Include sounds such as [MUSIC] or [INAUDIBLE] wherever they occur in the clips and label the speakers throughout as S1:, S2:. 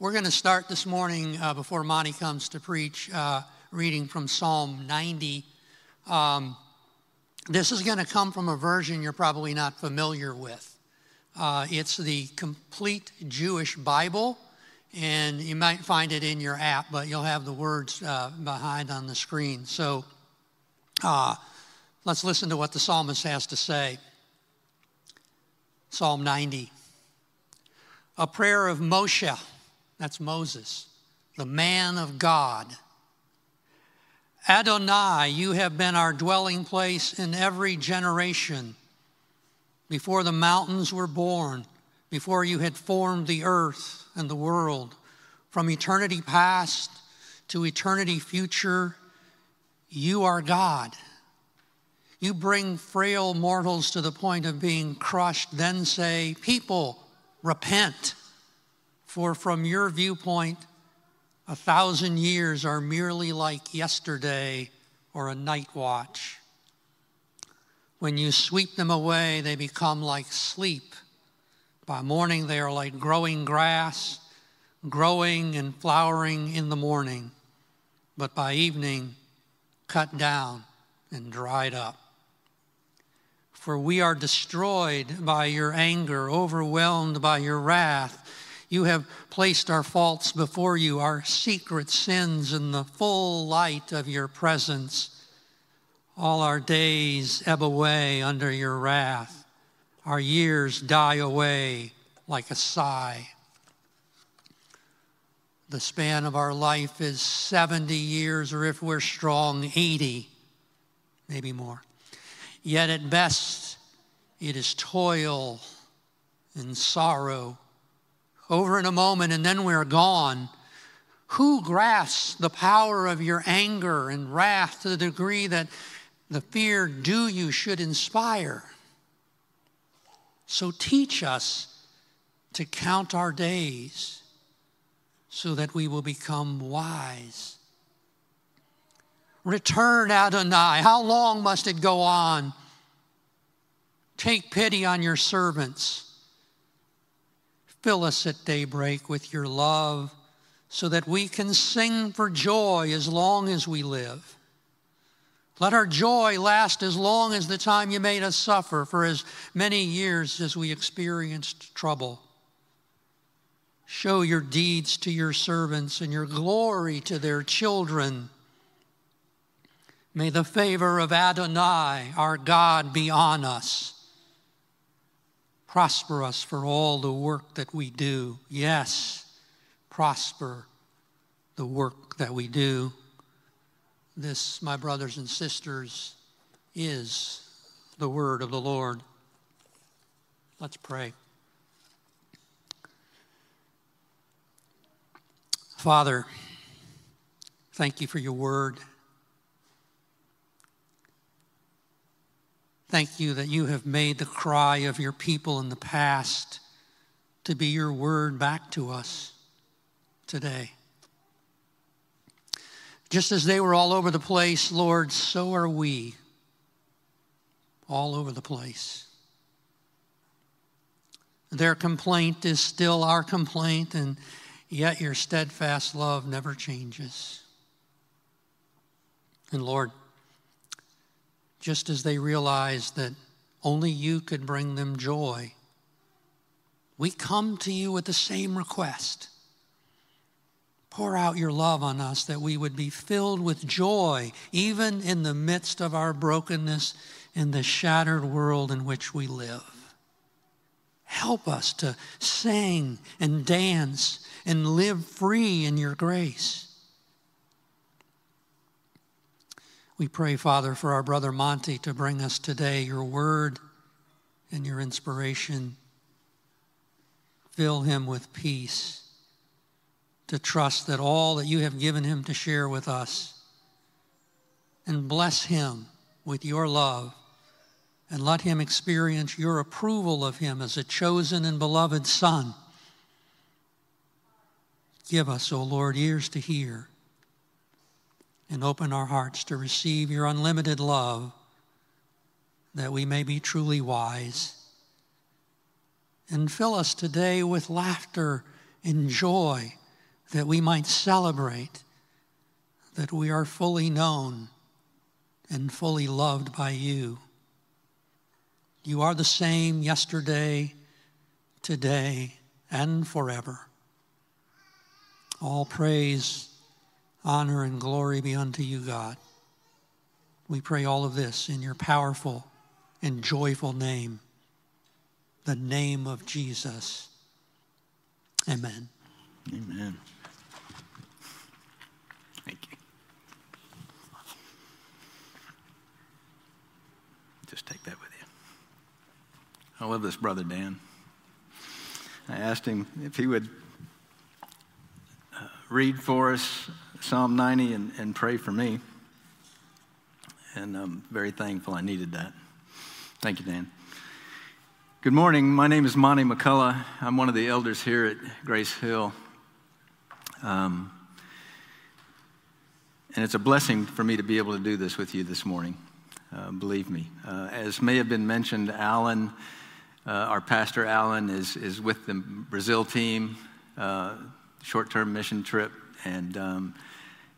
S1: We're going to start this morning uh, before Monty comes to preach, uh, reading from Psalm 90. Um, this is going to come from a version you're probably not familiar with. Uh, it's the complete Jewish Bible, and you might find it in your app, but you'll have the words uh, behind on the screen. So uh, let's listen to what the psalmist has to say. Psalm 90. A prayer of Moshe that's Moses, the man of God. Adonai, you have been our dwelling place in every generation. Before the mountains were born, before you had formed the earth and the world, from eternity past to eternity future, you are God. You bring frail mortals to the point of being crushed, then say, People, repent. For from your viewpoint, a thousand years are merely like yesterday or a night watch. When you sweep them away, they become like sleep. By morning, they are like growing grass, growing and flowering in the morning, but by evening, cut down and dried up. For we are destroyed by your anger, overwhelmed by your wrath. You have placed our faults before you, our secret sins in the full light of your presence. All our days ebb away under your wrath. Our years die away like a sigh. The span of our life is 70 years, or if we're strong, 80, maybe more. Yet at best, it is toil and sorrow over in a moment and then we're gone. Who grasps the power of your anger and wrath to the degree that the fear due you should inspire? So teach us to count our days so that we will become wise. Return, Adonai. How long must it go on? Take pity on your servants. Fill us at daybreak with your love so that we can sing for joy as long as we live. Let our joy last as long as the time you made us suffer, for as many years as we experienced trouble. Show your deeds to your servants and your glory to their children. May the favor of Adonai, our God, be on us Prosper us for all the work that we do. Yes, prosper the work that we do. This, my brothers and sisters, is the word of the Lord. Let's pray. Father, thank you for your word. Thank you that you have made the cry of your people in the past to be your word back to us today. Just as they were all over the place, Lord, so are we all over the place. Their complaint is still our complaint, and yet your steadfast love never changes. And Lord, just as they realized that only you could bring them joy. We come to you with the same request. Pour out your love on us that we would be filled with joy, even in the midst of our brokenness in the shattered world in which we live. Help us to sing and dance and live free in your grace. We pray, Father, for our brother Monty to bring us today your word and your inspiration. Fill him with peace, to trust that all that you have given him to share with us, and bless him with your love, and let him experience your approval of him as a chosen and beloved son. Give us, O oh Lord, ears to hear and open our hearts to receive your unlimited love that we may be truly wise. And fill us today with laughter and joy that we might celebrate that we are fully known and fully loved by you. You are the same yesterday, today, and forever. All praise, honor, and glory be unto you, God. We pray all of this in your powerful and joyful name, the name of Jesus. Amen.
S2: Amen. Thank you. Just take that with you. I love this brother Dan. I asked him if he would uh, read for us Psalm 90 and, and pray for me. And I'm very thankful I needed that. Thank you, Dan. Good morning. My name is Monty McCullough. I'm one of the elders here at Grace Hill. Um, and it's a blessing for me to be able to do this with you this morning. Uh, believe me. Uh, as may have been mentioned, Alan, uh, our pastor Alan, is, is with the Brazil team, uh, short term mission trip. And um,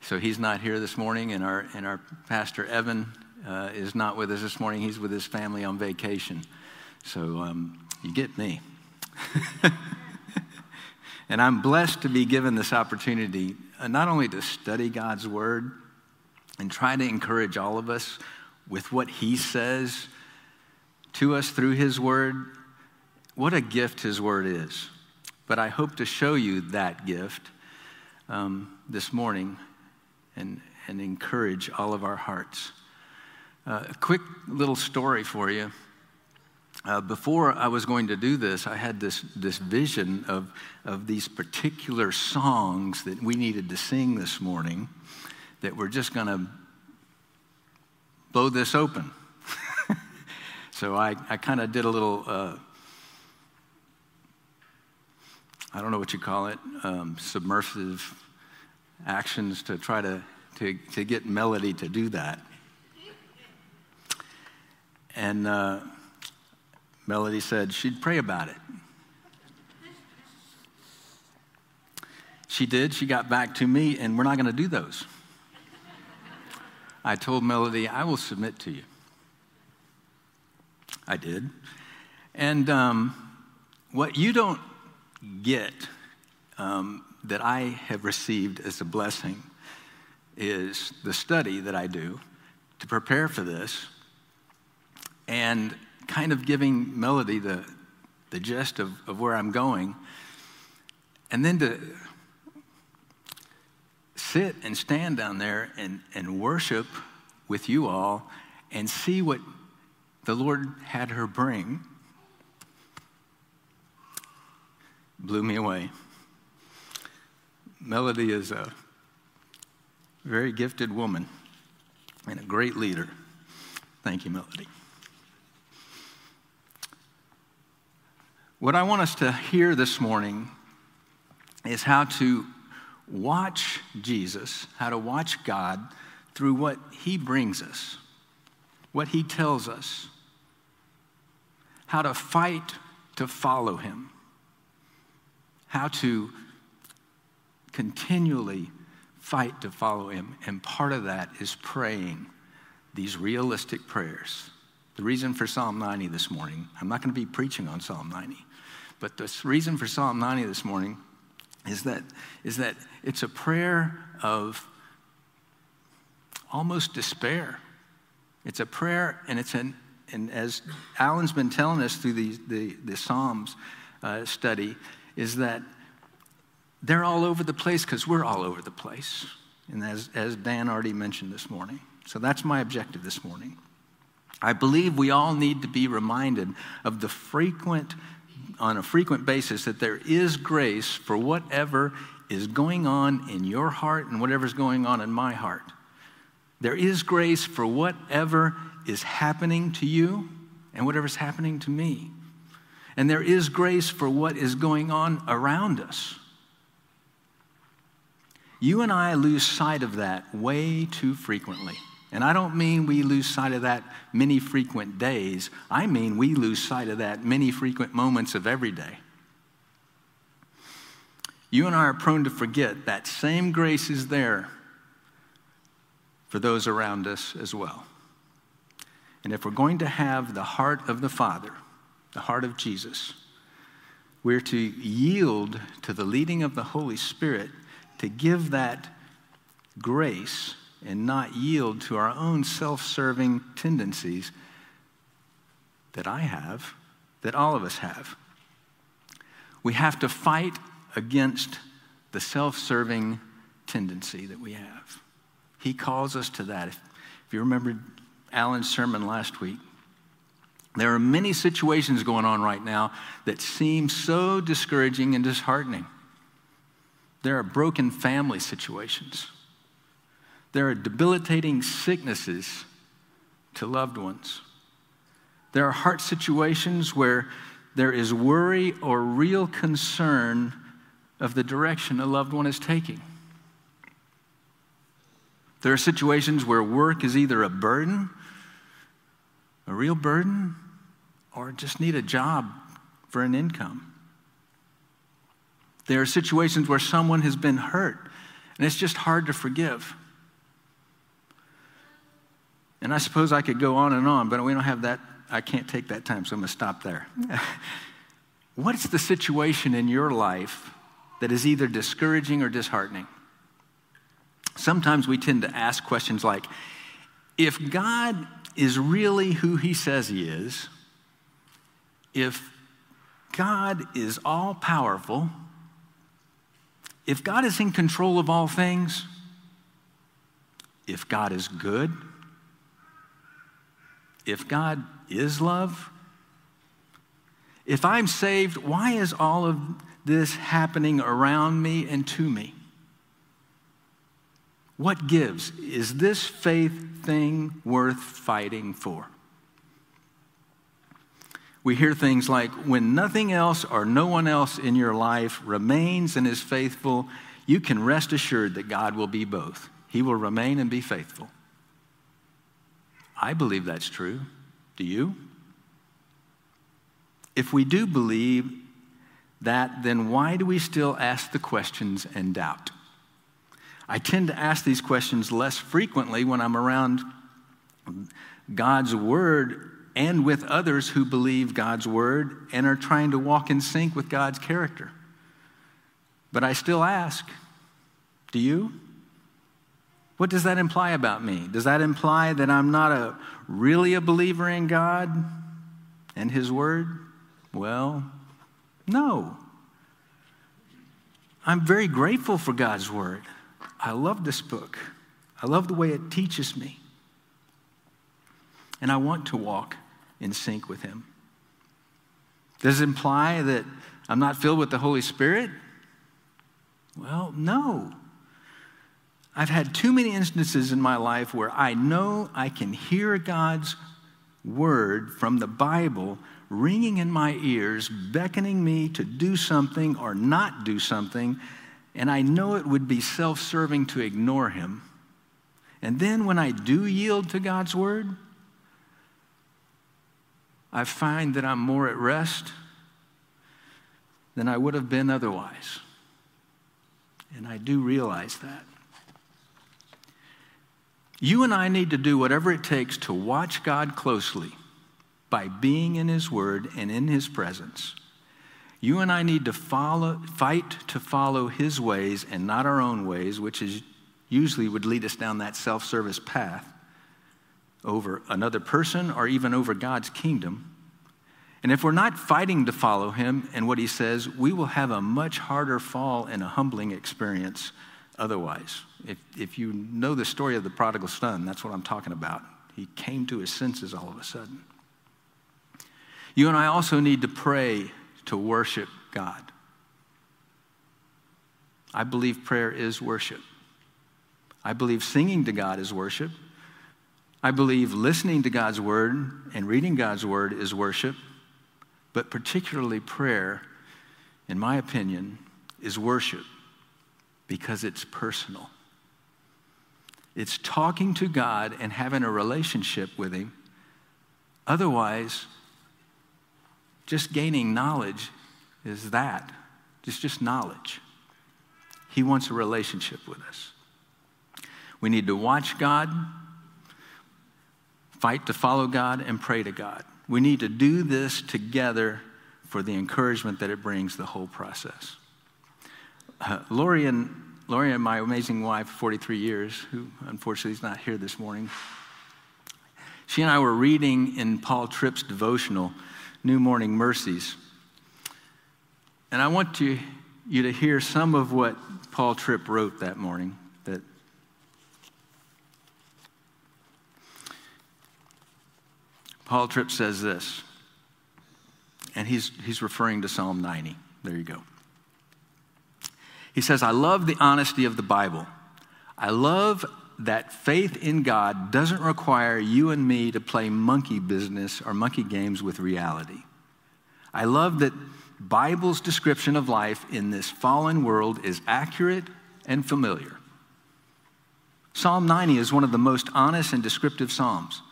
S2: so he's not here this morning. And our, and our pastor Evan uh, is not with us this morning. He's with his family on vacation. So um, you get me. [LAUGHS] and I'm blessed to be given this opportunity uh, not only to study God's word and try to encourage all of us with what he says to us through his word. What a gift his word is. But I hope to show you that gift um, this morning and, and encourage all of our hearts. Uh, a quick little story for you. Uh, before I was going to do this, I had this, this vision of, of these particular songs that we needed to sing this morning that were just going to blow this open. [LAUGHS] so I, I kind of did a little, uh, I don't know what you call it, um, submersive actions to try to, to, to get Melody to do that. And uh, Melody said she'd pray about it. She did. She got back to me, and we're not going to do those. I told Melody, I will submit to you. I did. And um, what you don't get um, that I have received as a blessing is the study that I do to prepare for this and kind of giving Melody the, the gist of, of where I'm going. And then to sit and stand down there and, and worship with you all and see what the Lord had her bring blew me away. Melody is a very gifted woman and a great leader. Thank you, Melody. What I want us to hear this morning is how to watch Jesus, how to watch God through what he brings us, what he tells us, how to fight to follow him, how to continually fight to follow him. And part of that is praying these realistic prayers. The reason for Psalm 90 this morning, I'm not going to be preaching on Psalm 90, but the reason for Psalm 90 this morning is that, is that it's a prayer of almost despair. It's a prayer, and it's an, and as Alan's been telling us through the, the, the Psalms uh, study, is that they're all over the place because we're all over the place. And as, as Dan already mentioned this morning. So that's my objective this morning. I believe we all need to be reminded of the frequent on a frequent basis that there is grace for whatever is going on in your heart and whatever's going on in my heart. There is grace for whatever is happening to you and whatever's happening to me. And there is grace for what is going on around us. You and I lose sight of that way too frequently. And I don't mean we lose sight of that many frequent days. I mean we lose sight of that many frequent moments of every day. you and I are prone to forget that same grace is there for those around us as well. And if we're going to have the heart of the Father, the heart of Jesus, we're to yield to the leading of the Holy Spirit to give that grace and not yield to our own self serving tendencies that I have, that all of us have. We have to fight against the self serving tendency that we have. He calls us to that. If, if you remember Alan's sermon last week, there are many situations going on right now that seem so discouraging and disheartening. There are broken family situations. There are debilitating sicknesses to loved ones. There are heart situations where there is worry or real concern of the direction a loved one is taking. There are situations where work is either a burden, a real burden, or just need a job for an income. There are situations where someone has been hurt and it's just hard to forgive. And I suppose I could go on and on, but we don't have that. I can't take that time, so I'm going to stop there. [LAUGHS] What's the situation in your life that is either discouraging or disheartening? Sometimes we tend to ask questions like if God is really who he says he is, if God is all powerful, if God is in control of all things, if God is good, if God is love, if I'm saved, why is all of this happening around me and to me? What gives? Is this faith thing worth fighting for? We hear things like, when nothing else or no one else in your life remains and is faithful, you can rest assured that God will be both. He will remain and be faithful. I believe that's true. Do you? If we do believe that, then why do we still ask the questions and doubt? I tend to ask these questions less frequently when I'm around God's Word and with others who believe God's Word and are trying to walk in sync with God's character. But I still ask do you? What does that imply about me? Does that imply that I'm not a, really a believer in God and His Word? Well, no. I'm very grateful for God's Word. I love this book. I love the way it teaches me. And I want to walk in sync with Him. Does it imply that I'm not filled with the Holy Spirit? Well, no. I've had too many instances in my life where I know I can hear God's word from the Bible ringing in my ears, beckoning me to do something or not do something, and I know it would be self serving to ignore Him. And then when I do yield to God's word, I find that I'm more at rest than I would have been otherwise. And I do realize that. You and I need to do whatever it takes to watch God closely by being in His Word and in His presence. You and I need to follow, fight to follow His ways and not our own ways, which is usually would lead us down that self service path over another person or even over God's kingdom. And if we're not fighting to follow Him and what He says, we will have a much harder fall and a humbling experience otherwise. If, if you know the story of the prodigal son, that's what I'm talking about. He came to his senses all of a sudden. You and I also need to pray to worship God. I believe prayer is worship. I believe singing to God is worship. I believe listening to God's word and reading God's word is worship. But particularly prayer, in my opinion, is worship because it's personal. It's talking to God and having a relationship with Him. Otherwise, just gaining knowledge is that. It's just knowledge. He wants a relationship with us. We need to watch God, fight to follow God, and pray to God. We need to do this together for the encouragement that it brings the whole process. Uh, Lori, and, Lori and my amazing wife, 43 years, who unfortunately is not here this morning, she and I were reading in Paul Tripp's devotional, New Morning Mercies. And I want you, you to hear some of what Paul Tripp wrote that morning. That Paul Tripp says this, and he's, he's referring to Psalm 90. There you go. He says, I love the honesty of the Bible. I love that faith in God doesn't require you and me to play monkey business or monkey games with reality. I love that Bible's description of life in this fallen world is accurate and familiar. Psalm 90 is one of the most honest and descriptive psalms.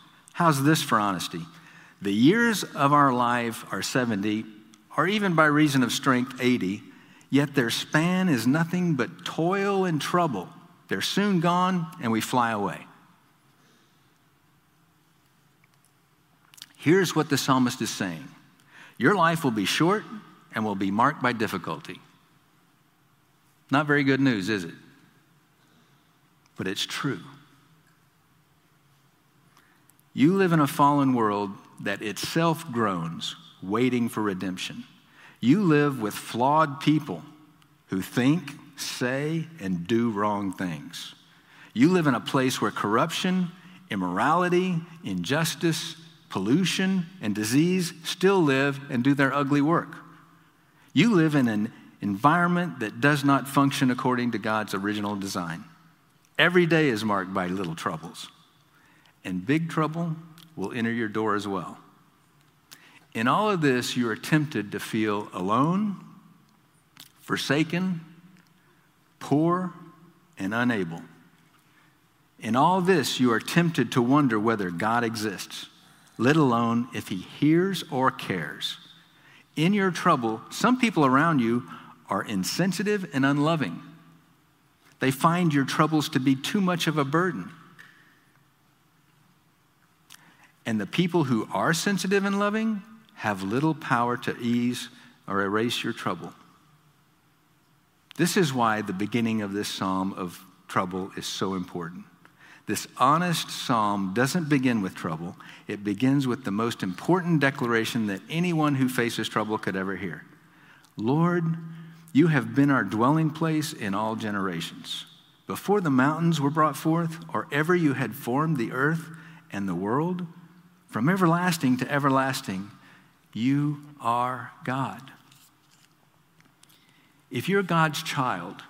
S2: How's this for honesty? The years of our life are 70, or even by reason of strength, 80, yet their span is nothing but toil and trouble. They're soon gone, and we fly away. Here's what the psalmist is saying Your life will be short and will be marked by difficulty. Not very good news, is it? But it's true. You live in a fallen world that itself groans, waiting for redemption. You live with flawed people who think, say, and do wrong things. You live in a place where corruption, immorality, injustice, pollution, and disease still live and do their ugly work. You live in an environment that does not function according to God's original design. Every day is marked by little troubles, and big trouble will enter your door as well. In all of this, you are tempted to feel alone, forsaken, poor, and unable. In all this, you are tempted to wonder whether God exists, let alone if he hears or cares. In your trouble, some people around you are insensitive and unloving. They find your troubles to be too much of a burden. And the people who are sensitive and loving have little power to ease or erase your trouble. This is why the beginning of this psalm of trouble is so important. This honest psalm doesn't begin with trouble, it begins with the most important declaration that anyone who faces trouble could ever hear Lord, you have been our dwelling place in all generations. Before the mountains were brought forth, or ever you had formed the earth and the world, from everlasting to everlasting, you are God. If you're God's child,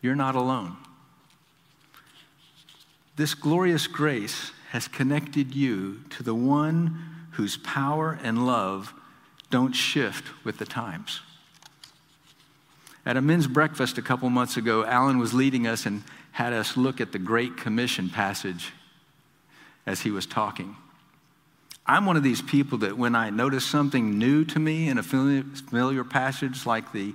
S2: you're not alone. This glorious grace has connected you to the one whose power and love don't shift with the times. At a men's breakfast a couple months ago, Alan was leading us and had us look at the Great Commission passage as he was talking. I'm one of these people that when I notice something new to me in a familiar passage like the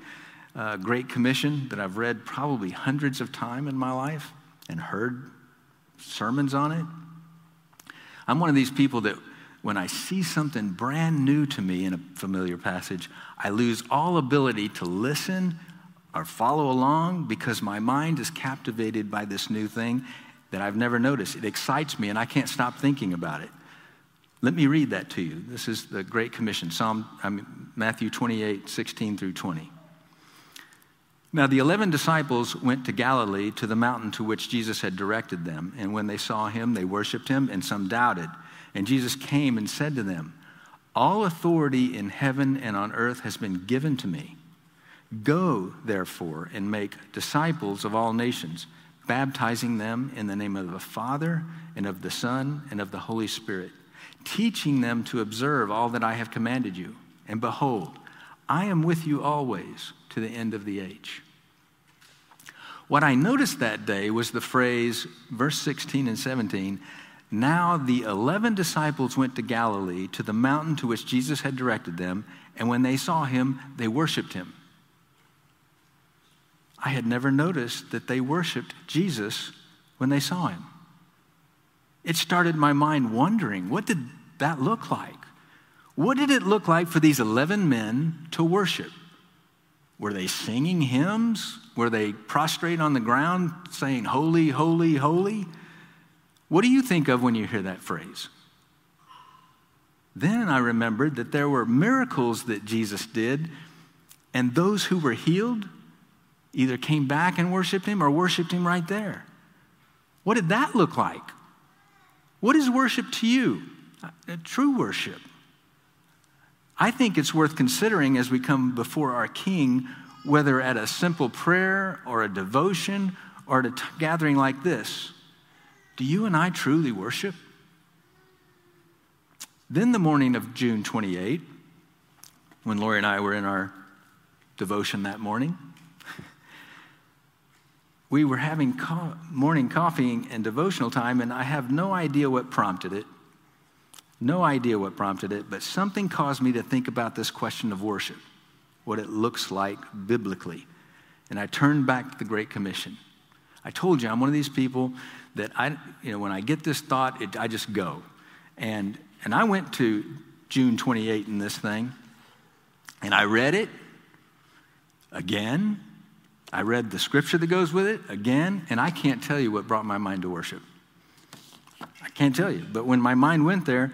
S2: uh, Great Commission that I've read probably hundreds of times in my life and heard sermons on it, I'm one of these people that when I see something brand new to me in a familiar passage, I lose all ability to listen or follow along because my mind is captivated by this new thing that I've never noticed. It excites me and I can't stop thinking about it. Let me read that to you. This is the Great Commission, Psalm I mean, Matthew 28, 16 through 20. Now the eleven disciples went to Galilee to the mountain to which Jesus had directed them, and when they saw him, they worshipped him, and some doubted. And Jesus came and said to them, All authority in heaven and on earth has been given to me. Go, therefore, and make disciples of all nations, baptizing them in the name of the Father, and of the Son, and of the Holy Spirit teaching them to observe all that I have commanded you. And behold, I am with you always to the end of the age. What I noticed that day was the phrase, verse 16 and 17, now the 11 disciples went to Galilee, to the mountain to which Jesus had directed them, and when they saw him, they worshiped him. I had never noticed that they worshiped Jesus when they saw him. It started my mind wondering what did that look like? What did it look like for these 11 men to worship? Were they singing hymns? Were they prostrate on the ground saying, Holy, holy, holy? What do you think of when you hear that phrase? Then I remembered that there were miracles that Jesus did, and those who were healed either came back and worshiped him or worshiped him right there. What did that look like? What is worship to you? A true worship. I think it's worth considering as we come before our King, whether at a simple prayer or a devotion or at a t- gathering like this. Do you and I truly worship? Then, the morning of June 28, when Lori and I were in our devotion that morning, we were having co- morning coffee and devotional time, and I have no idea what prompted it. No idea what prompted it, but something caused me to think about this question of worship, what it looks like biblically. And I turned back to the Great Commission. I told you I'm one of these people that I, you know, when I get this thought, it, I just go. And, and I went to June 28 in this thing, and I read it again I read the scripture that goes with it again, and I can't tell you what brought my mind to worship. I can't tell you. But when my mind went there,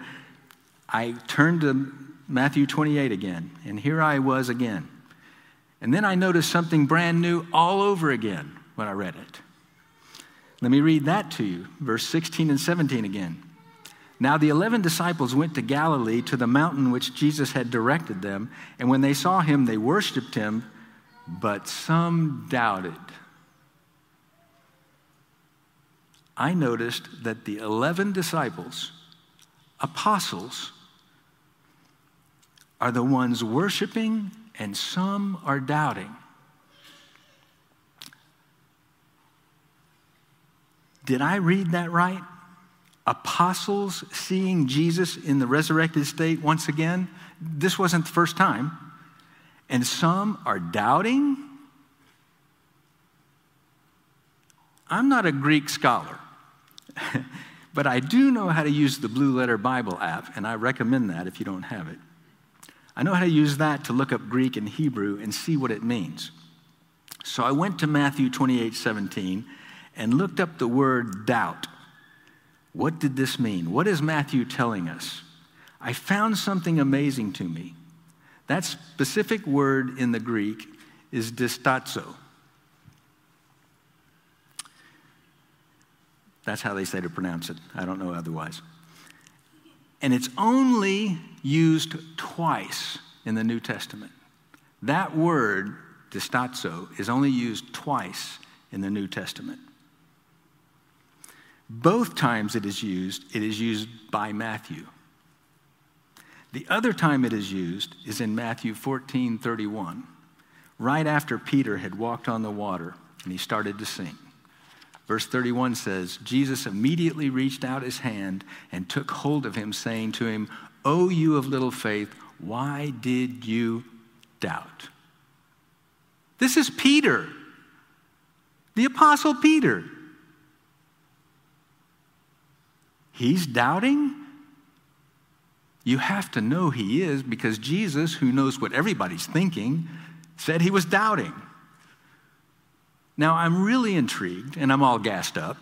S2: I turned to Matthew 28 again, and here I was again. And then I noticed something brand new all over again when I read it. Let me read that to you, verse 16 and 17 again. Now the eleven disciples went to Galilee to the mountain which Jesus had directed them, and when they saw him, they worshiped him but some doubted. I noticed that the 11 disciples, apostles, are the ones worshiping and some are doubting. Did I read that right? Apostles seeing Jesus in the resurrected state once again? This wasn't the first time and some are doubting. I'm not a Greek scholar, [LAUGHS] but I do know how to use the Blue Letter Bible app, and I recommend that if you don't have it. I know how to use that to look up Greek and Hebrew and see what it means. So I went to Matthew 28 17 and looked up the word doubt. What did this mean? What is Matthew telling us? I found something amazing to me. That specific word in the Greek is distazo. That's how they say to pronounce it. I don't know otherwise. And it's only used twice in the New Testament. That word, distazo, is only used twice in the New Testament. Both times it is used, it is used by Matthew. The other time it is used is in Matthew 14 31, right after Peter had walked on the water and he started to sink. Verse 31 says, Jesus immediately reached out his hand and took hold of him, saying to him, O you of little faith, why did you doubt? This is Peter, the Apostle Peter. He's doubting you have to know he is because Jesus, who knows what everybody's thinking, said he was doubting. Now, I'm really intrigued and I'm all gassed up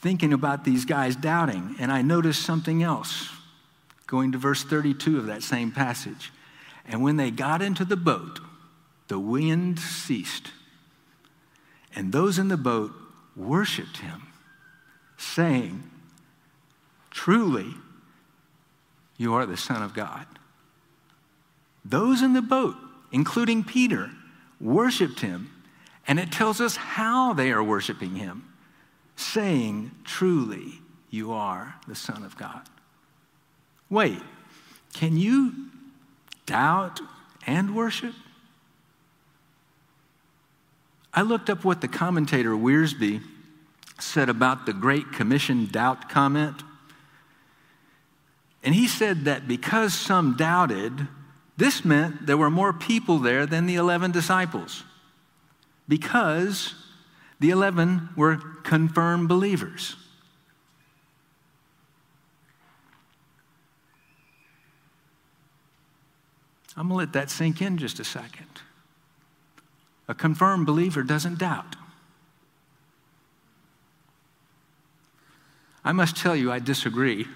S2: thinking about these guys doubting, and I noticed something else going to verse 32 of that same passage. And when they got into the boat, the wind ceased, and those in the boat worshiped him, saying, Truly, you are the Son of God. Those in the boat, including Peter, worshiped him, and it tells us how they are worshiping him, saying, Truly, you are the Son of God. Wait, can you doubt and worship? I looked up what the commentator Wiersbe said about the Great Commission doubt comment. And he said that because some doubted, this meant there were more people there than the 11 disciples. because the 11 were confirmed believers. I'm going to let that sink in just a second. A confirmed believer doesn't doubt. I must tell you, I disagree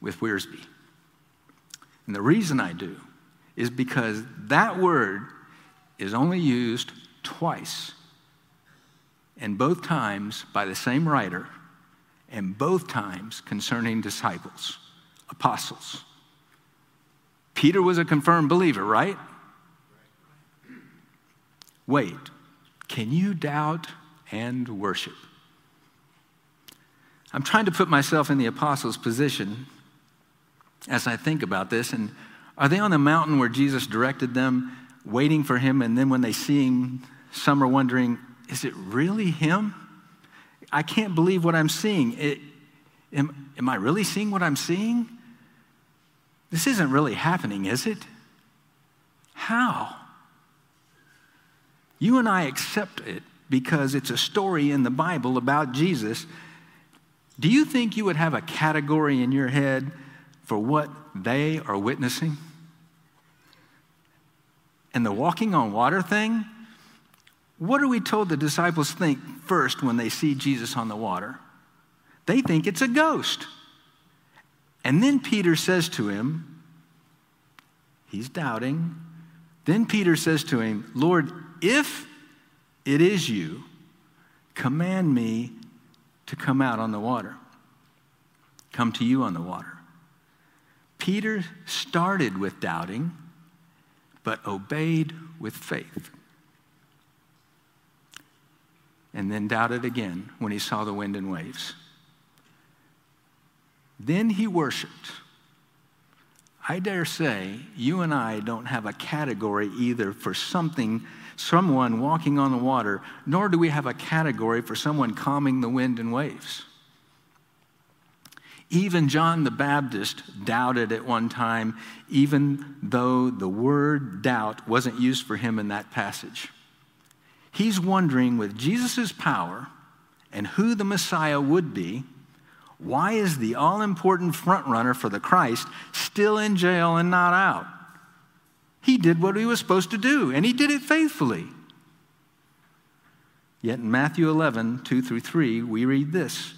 S2: with Wiersbe. And the reason I do is because that word is only used twice, and both times by the same writer, and both times concerning disciples, apostles. Peter was a confirmed believer, right? Wait, can you doubt and worship? I'm trying to put myself in the apostles' position as I think about this. And are they on the mountain where Jesus directed them, waiting for him? And then when they see him, some are wondering, is it really him? I can't believe what I'm seeing. It, am, am I really seeing what I'm seeing? This isn't really happening, is it? How? You and I accept it because it's a story in the Bible about Jesus. Do you think you would have a category in your head for what they are witnessing? And the walking on water thing, what are we told the disciples think first when they see Jesus on the water? They think it's a ghost. And then Peter says to him, he's doubting. Then Peter says to him, Lord, if it is you, command me to come out on the water, come to you on the water. Peter started with doubting, but obeyed with faith. And then doubted again when he saw the wind and waves. Then he worshiped. I dare say you and I don't have a category either for something, someone walking on the water, nor do we have a category for someone calming the wind and waves. Even John the Baptist doubted at one time, even though the word doubt wasn't used for him in that passage. He's wondering with Jesus' power and who the Messiah would be why is the all important frontrunner for the Christ still in jail and not out? He did what he was supposed to do, and he did it faithfully. Yet in Matthew 11, 2 through 3, we read this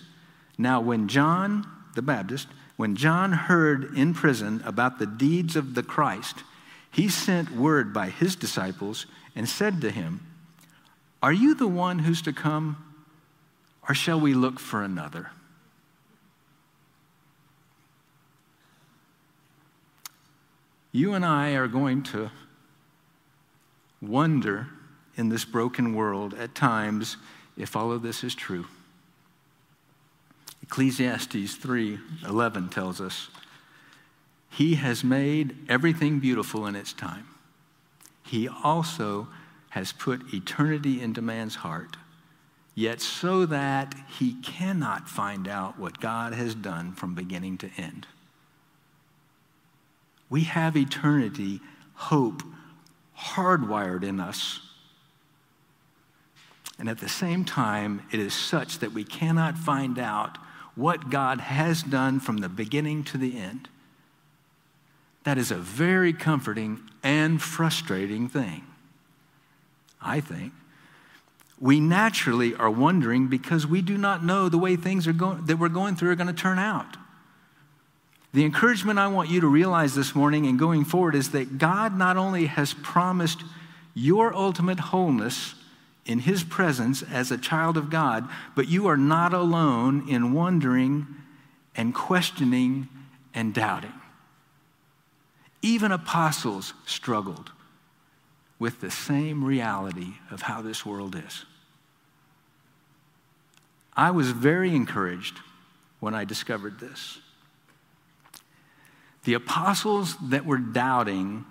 S2: Now, when John the Baptist, when John heard in prison about the deeds of the Christ, he sent word by his disciples and said to him, Are you the one who's to come, or shall we look for another? You and I are going to wonder in this broken world at times if all of this is true. Ecclesiastes 3:11 tells us, "He has made everything beautiful in its time. He also has put eternity into man's heart, yet so that he cannot find out what God has done from beginning to end." We have eternity, hope, hardwired in us. And at the same time, it is such that we cannot find out what God has done from the beginning to the end. That is a very comforting and frustrating thing, I think. We naturally are wondering because we do not know the way things are going, that we're going through are going to turn out. The encouragement I want you to realize this morning and going forward is that God not only has promised your ultimate wholeness in His presence as a child of God, but you are not alone in wondering and questioning and doubting. Even apostles struggled with the same reality of how this world is. I was very encouraged when I discovered this. The apostles that were doubting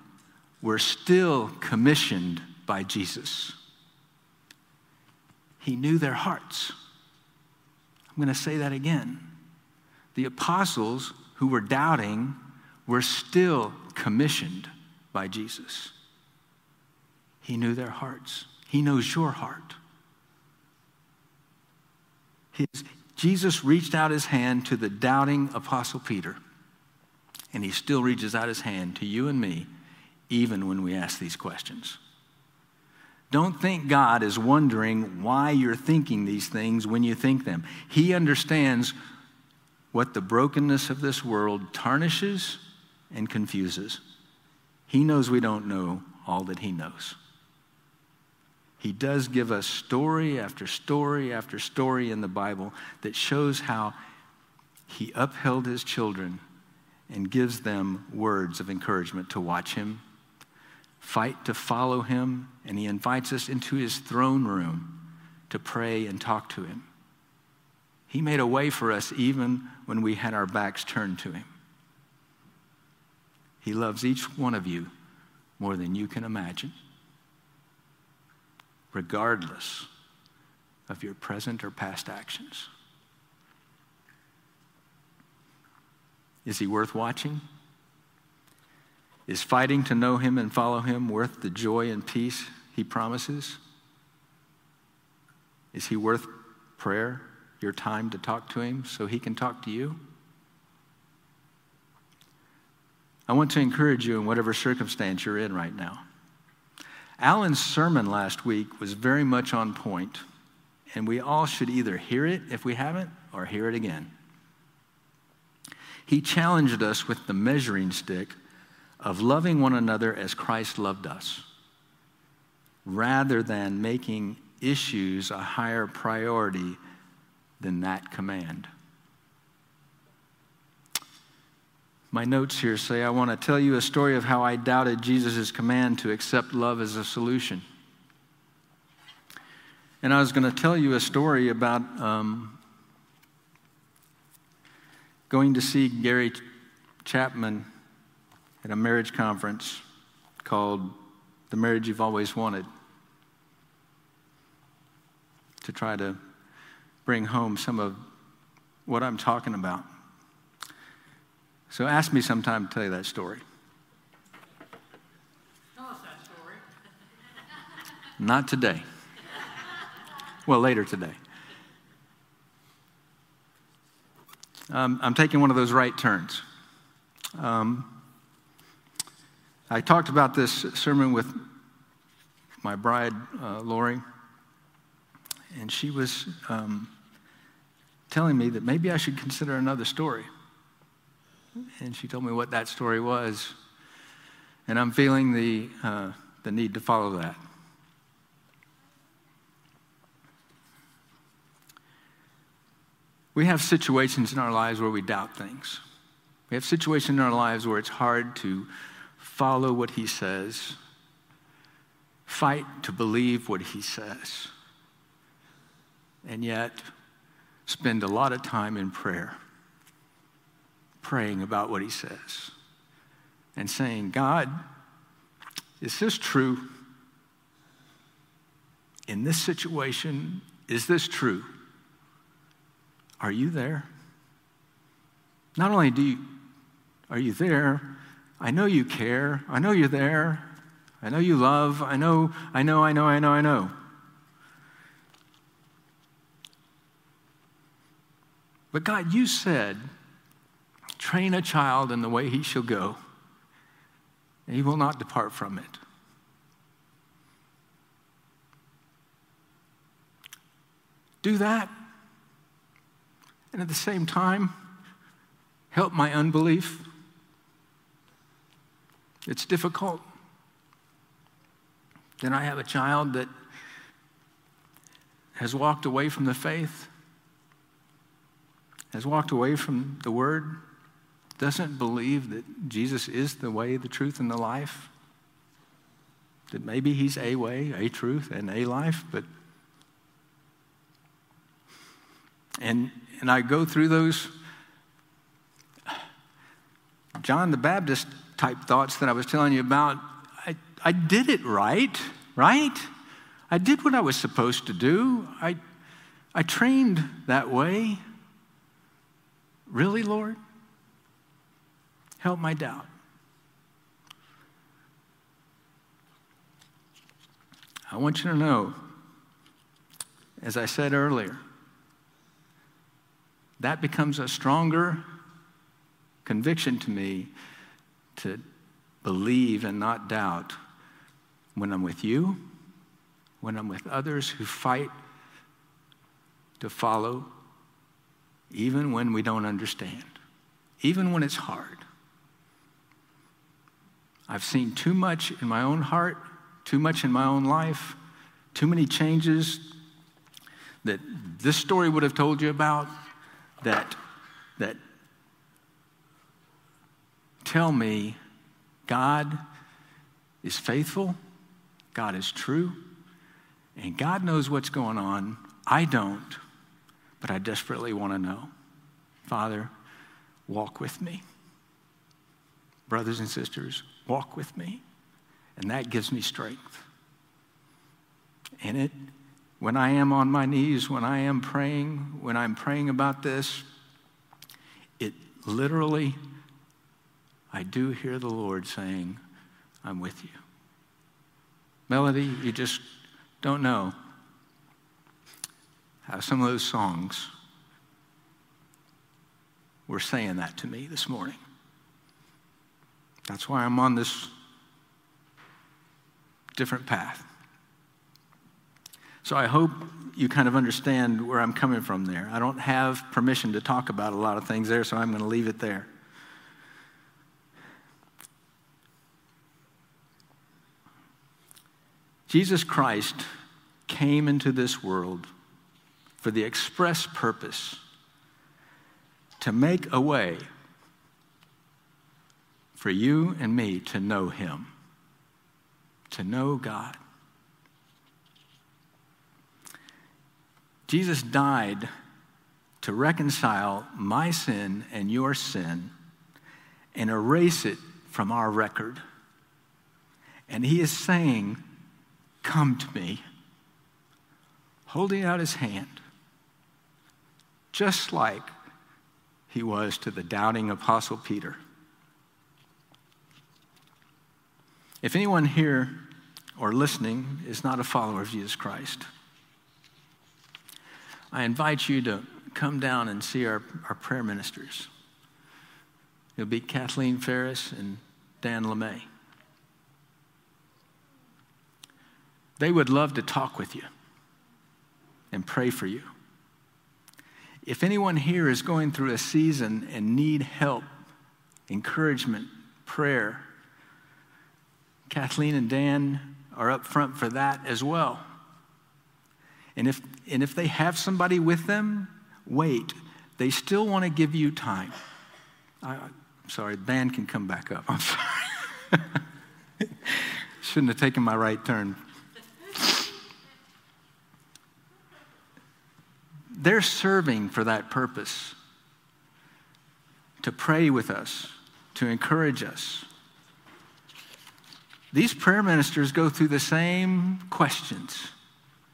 S2: were still commissioned by Jesus. He knew their hearts. I'm going to say that again. The apostles who were doubting were still commissioned by Jesus. He knew their hearts, He knows your heart. His, Jesus reached out his hand to the doubting Apostle Peter, and he still reaches out his hand to you and me, even when we ask these questions. Don't think God is wondering why you're thinking these things when you think them. He understands what the brokenness of this world tarnishes and confuses. He knows we don't know all that He knows. He does give us story after story after story in the Bible that shows how He upheld His children and gives them words of encouragement to watch Him, fight to follow Him, and He invites us into His throne room to pray and talk to Him. He made a way for us even when we had our backs turned to Him. He loves each one of you more than you can imagine regardless of your present or past actions. Is he worth watching? Is fighting to know him and follow him worth the joy and peace he promises? Is he worth prayer, your time to talk to him so he can talk to you? I want to encourage you in whatever circumstance you're in right now. Alan's sermon last week was very much on point, and we all should either hear it if we haven't or hear it again. He challenged us with the measuring stick of loving one another as Christ loved us, rather than making issues a higher priority than that command. My notes here say, I want to tell you a story of how I doubted Jesus' command to accept love as a solution. And I was going to tell you a story about um, going to see Gary Chapman at a marriage conference called The Marriage You've Always Wanted to try to bring home some of what I'm talking about. So ask me sometime to tell you that story.
S1: Tell us that story. [LAUGHS]
S2: Not today. Well, later today. Um, I'm taking one of those right turns. Um, I talked about this sermon with my bride, uh, Lori, and she was um, telling me that maybe I should consider another story. And she told me what that story was. And I'm feeling the, uh, the need to follow that. We have situations in our lives where we doubt things. We have situations in our lives where it's hard to follow what he says, fight to believe what he says, and yet spend a lot of time in prayer praying about what he says and saying, God, is this true? In this situation, is this true? Are you there? Not only do you, are you there, I know you care. I know you're there. I know you love. I know, I know, I know, I know, I know. But God, you said Train a child in the way he shall go, and he will not depart from it. Do that. And at the same time, help my unbelief. It's difficult. Then I have a child that has walked away from the faith, has walked away from the word doesn't believe that Jesus is the way, the truth, and the life, that maybe he's a way, a truth, and a life, but and and I go through those John the Baptist type thoughts that I was telling you about. I, I did it right, right? I did what I was supposed to do. I, I trained that way. Really, Lord? Help my doubt. I want you to know, as I said earlier, that becomes a stronger conviction to me to believe and not doubt when I'm with you, when I'm with others who fight to follow, even when we don't understand, even when it's hard. I've seen too much in my own heart, too much in my own life, too many changes that this story would have told you about that, that tell me God is faithful, God is true, and God knows what's going on. I don't, but I desperately want to know. Father, walk with me. Brothers and sisters, walk with me. And that gives me strength. And it, when I am on my knees, when I am praying, when I'm praying about this, it literally, I do hear the Lord saying, I'm with you. Melody, you just don't know how some of those songs were saying that to me this morning. That's why I'm on this different path. So I hope you kind of understand where I'm coming from there. I don't have permission to talk about a lot of things there, so I'm going to leave it there. Jesus Christ came into this world for the express purpose to make a way for you and me to know Him, to know God. Jesus died to reconcile my sin and your sin and erase it from our record. And He is saying, Come to me, holding out His hand, just like He was to the doubting Apostle Peter. If anyone here or listening is not a follower of Jesus Christ, I invite you to come down and see our, our prayer ministers. It'll be Kathleen Ferris and Dan LeMay. They would love to talk with you and pray for you. If anyone here is going through a season and need help, encouragement, prayer, Kathleen and Dan are up front for that as well. And if, and if they have somebody with them, wait. They still want to give you time. I, am sorry, band can come back up. I'm [LAUGHS] sorry. [LAUGHS] Shouldn't have taken my right turn. They're serving for that purpose to pray with us, to encourage us, these prayer ministers go through the same questions,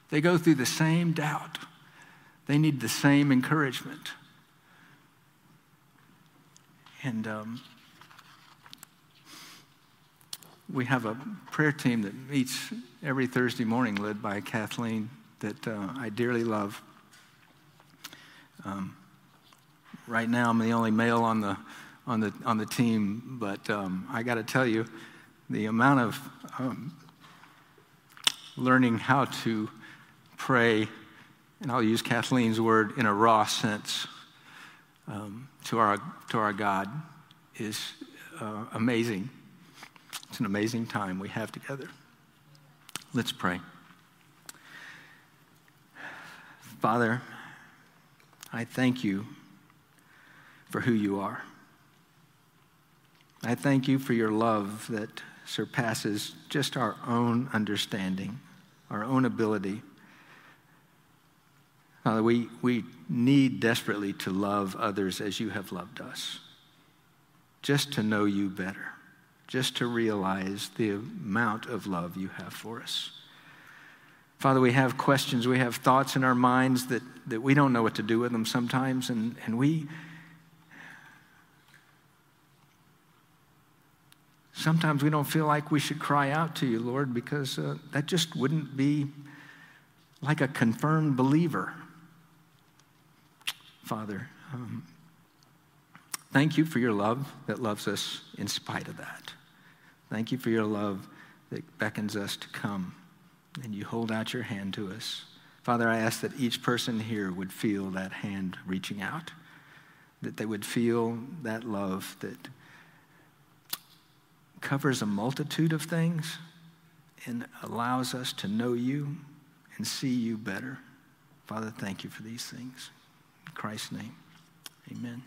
S2: they go through the same doubt, they need the same encouragement. And um, we have a prayer team that meets every Thursday morning, led by Kathleen, that uh, I dearly love. Um, right now, I'm the only male on the on the on the team, but um, I got to tell you, the amount of um, learning how to pray, and I'll use Kathleen's word in a raw sense, um, to, our, to our God is uh, amazing. It's an amazing time we have together. Let's pray. Father, I thank you for who you are. I thank you for your love that surpasses just our own understanding, our own ability. Father, we, we need desperately to love others as you have loved us, just to know you better, just to realize the amount of love you have for us. Father, we have questions, we have thoughts in our minds that, that we don't know what to do with them sometimes, and, and we Sometimes we don't feel like we should cry out to you, Lord, because uh, that just wouldn't be like a confirmed believer. Father, um, thank you for your love that loves us in spite of that. Thank you for your love that beckons us to come and you hold out your hand to us. Father, I ask that each person here would feel that hand reaching out, that they would feel that love that covers a multitude of things and allows us to know you and see you better. Father, thank you for these things. In Christ's name, amen.